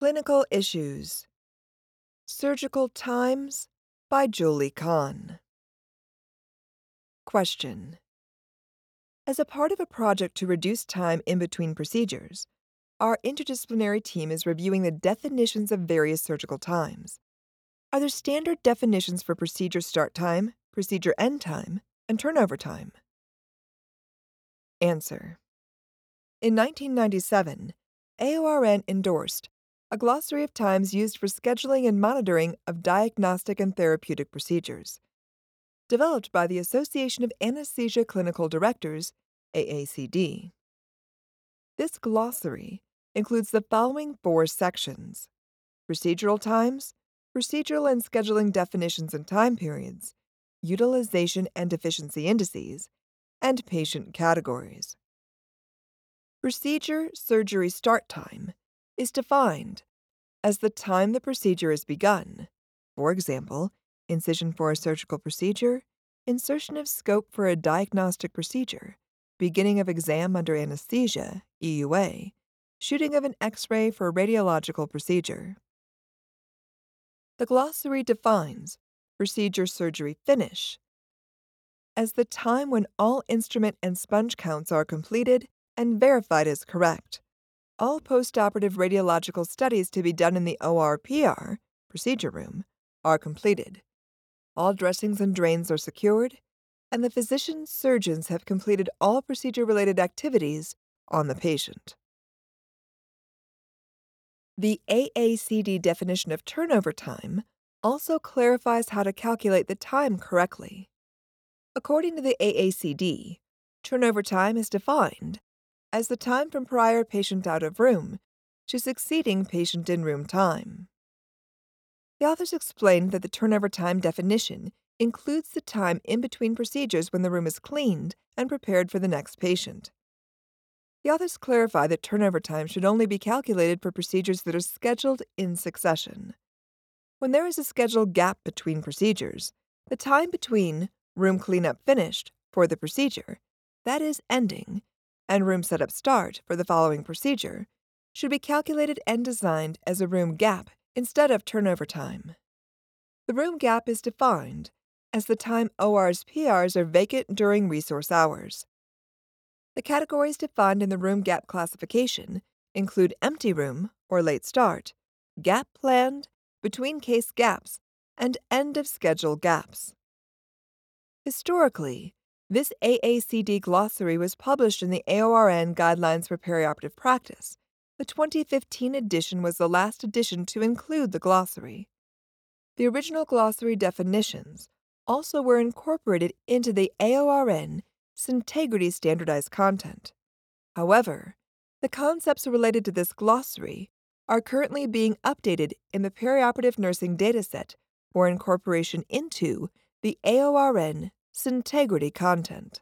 Clinical Issues Surgical Times by Julie Kahn. Question As a part of a project to reduce time in between procedures, our interdisciplinary team is reviewing the definitions of various surgical times. Are there standard definitions for procedure start time, procedure end time, and turnover time? Answer In 1997, AORN endorsed a glossary of times used for scheduling and monitoring of diagnostic and therapeutic procedures. Developed by the Association of Anesthesia Clinical Directors, AACD. This glossary includes the following four sections procedural times, procedural and scheduling definitions and time periods, utilization and efficiency indices, and patient categories. Procedure surgery start time is defined as the time the procedure is begun. For example, incision for a surgical procedure, insertion of scope for a diagnostic procedure, beginning of exam under anesthesia, EUA, shooting of an X ray for a radiological procedure. The glossary defines procedure surgery finish as the time when all instrument and sponge counts are completed and verified as correct all postoperative radiological studies to be done in the ORPR procedure room are completed. All dressings and drains are secured, and the physician surgeons have completed all procedure related activities on the patient. The AACD definition of turnover time also clarifies how to calculate the time correctly. According to the AACD, turnover time is defined as the time from prior patient out of room to succeeding patient in room time. The authors explained that the turnover time definition includes the time in between procedures when the room is cleaned and prepared for the next patient. The authors clarify that turnover time should only be calculated for procedures that are scheduled in succession. When there is a scheduled gap between procedures, the time between room cleanup finished for the procedure, that is, ending, and room setup start for the following procedure should be calculated and designed as a room gap instead of turnover time. The room gap is defined as the time OR's PRs are vacant during resource hours. The categories defined in the room gap classification include empty room or late start, gap planned, between case gaps, and end of schedule gaps. Historically, this AACD glossary was published in the AORN Guidelines for Perioperative Practice. The 2015 edition was the last edition to include the glossary. The original glossary definitions also were incorporated into the AORN Syntegrity standardized content. However, the concepts related to this glossary are currently being updated in the perioperative nursing dataset for incorporation into the AORN Syntegrity content.